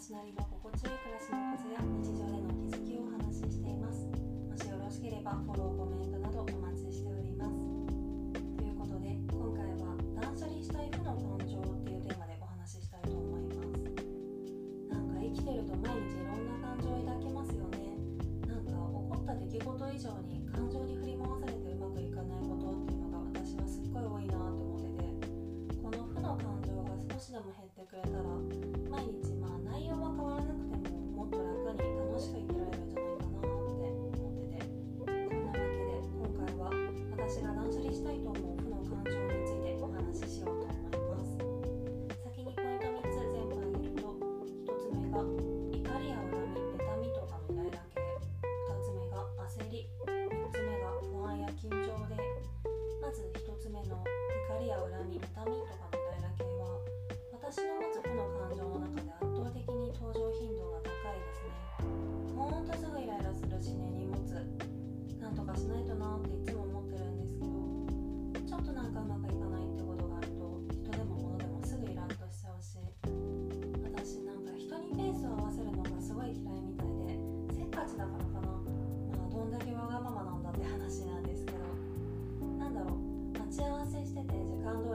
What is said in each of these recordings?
私なりの心地よい暮らしのコツや日常での気づきをお話ししています。もしよろしければフォローコメントなどお待ちしております。ということで今回は断捨離したい負の誕生っていうテーマでお話ししたいと思います。なんか生きてると毎日いろんな感情を抱きますよね。なんか起こった出来事以上に感情に振り回されてうまくいかないことっていうのが私はすっごい多いなと思っててこの負の感情が少しでも減ってくれたら毎日変わらなくてももっと楽に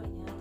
Yeah.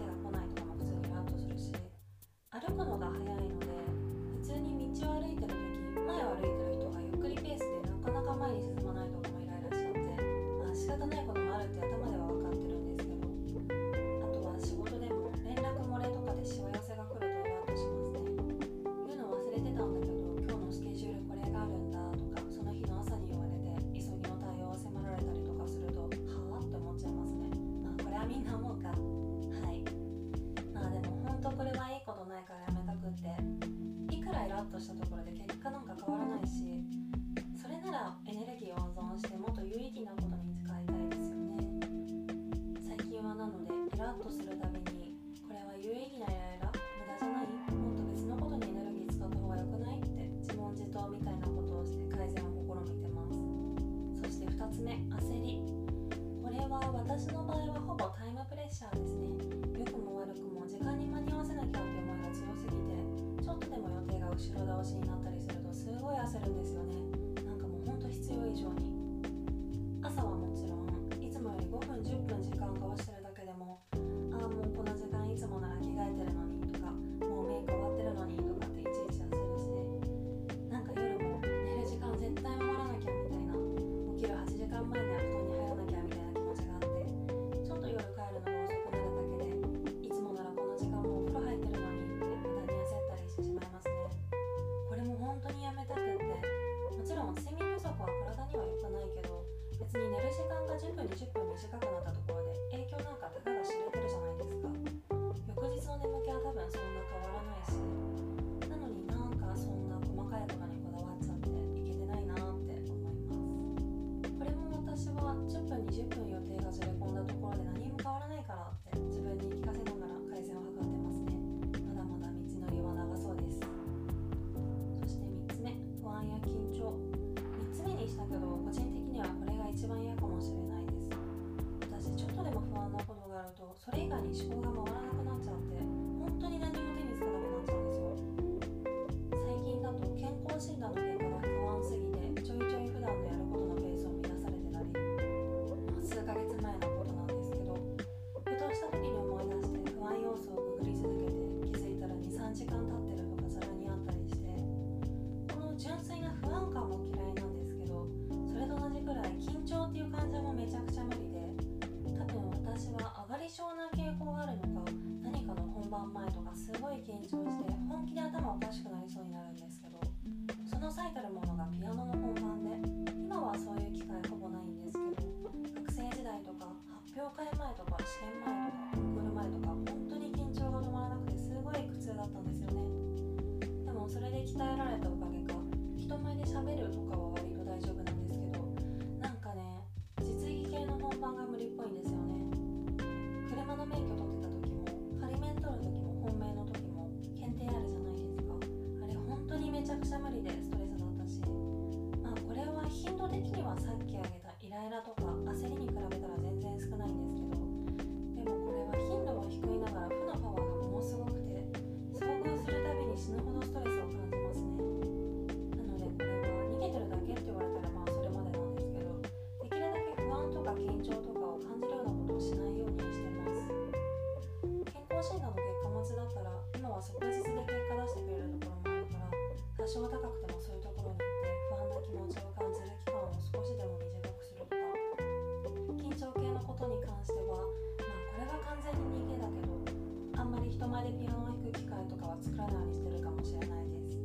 ッとしたところで結果なんか変わらないしそれならエネルギーを温存してもっと有意義なことに使いたいですよね。最近はなのでイラッとする腰になったりするとすごい焦るんですよがあるとそれ以外に思考が回らなくなっちゃって本当に何も手につかなくなっちゃうんですよ。最近だと健康診断のゃぶりでストレスの私、まあ、これは頻度的にはさっき挙げたイライラとか焦りに比べたら人前でピアノを弾く機会とかは作らないようにしてるかもしれないです。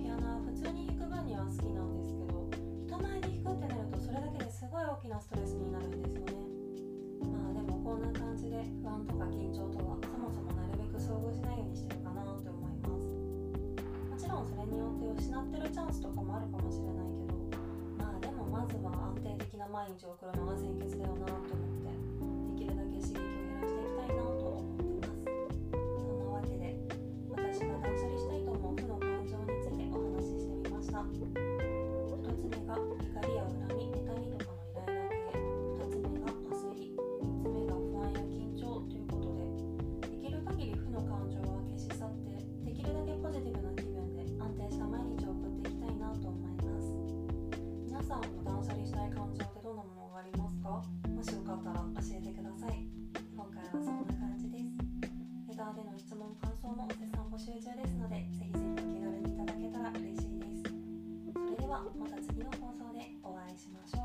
ピアノは普通に弾く分には好きなんですけど人前で弾くってなるとそれだけですごい大きなストレスになるんですよね。まあでもこんな感じで不安とか緊張とはそもそもなるべく遭遇しないようにしてるかなと思います。もちろんそれによって失ってるチャンスとかもあるかもしれないけどまあでもまずは安定的な毎日を送るのが先決だよなと思ってできるだけ刺激を減らしていきたいなーでの質問感想も絶賛募集中ですのでぜひぜひお気軽にいただけたら嬉しいです。それではまた次の放送でお会いしましょう。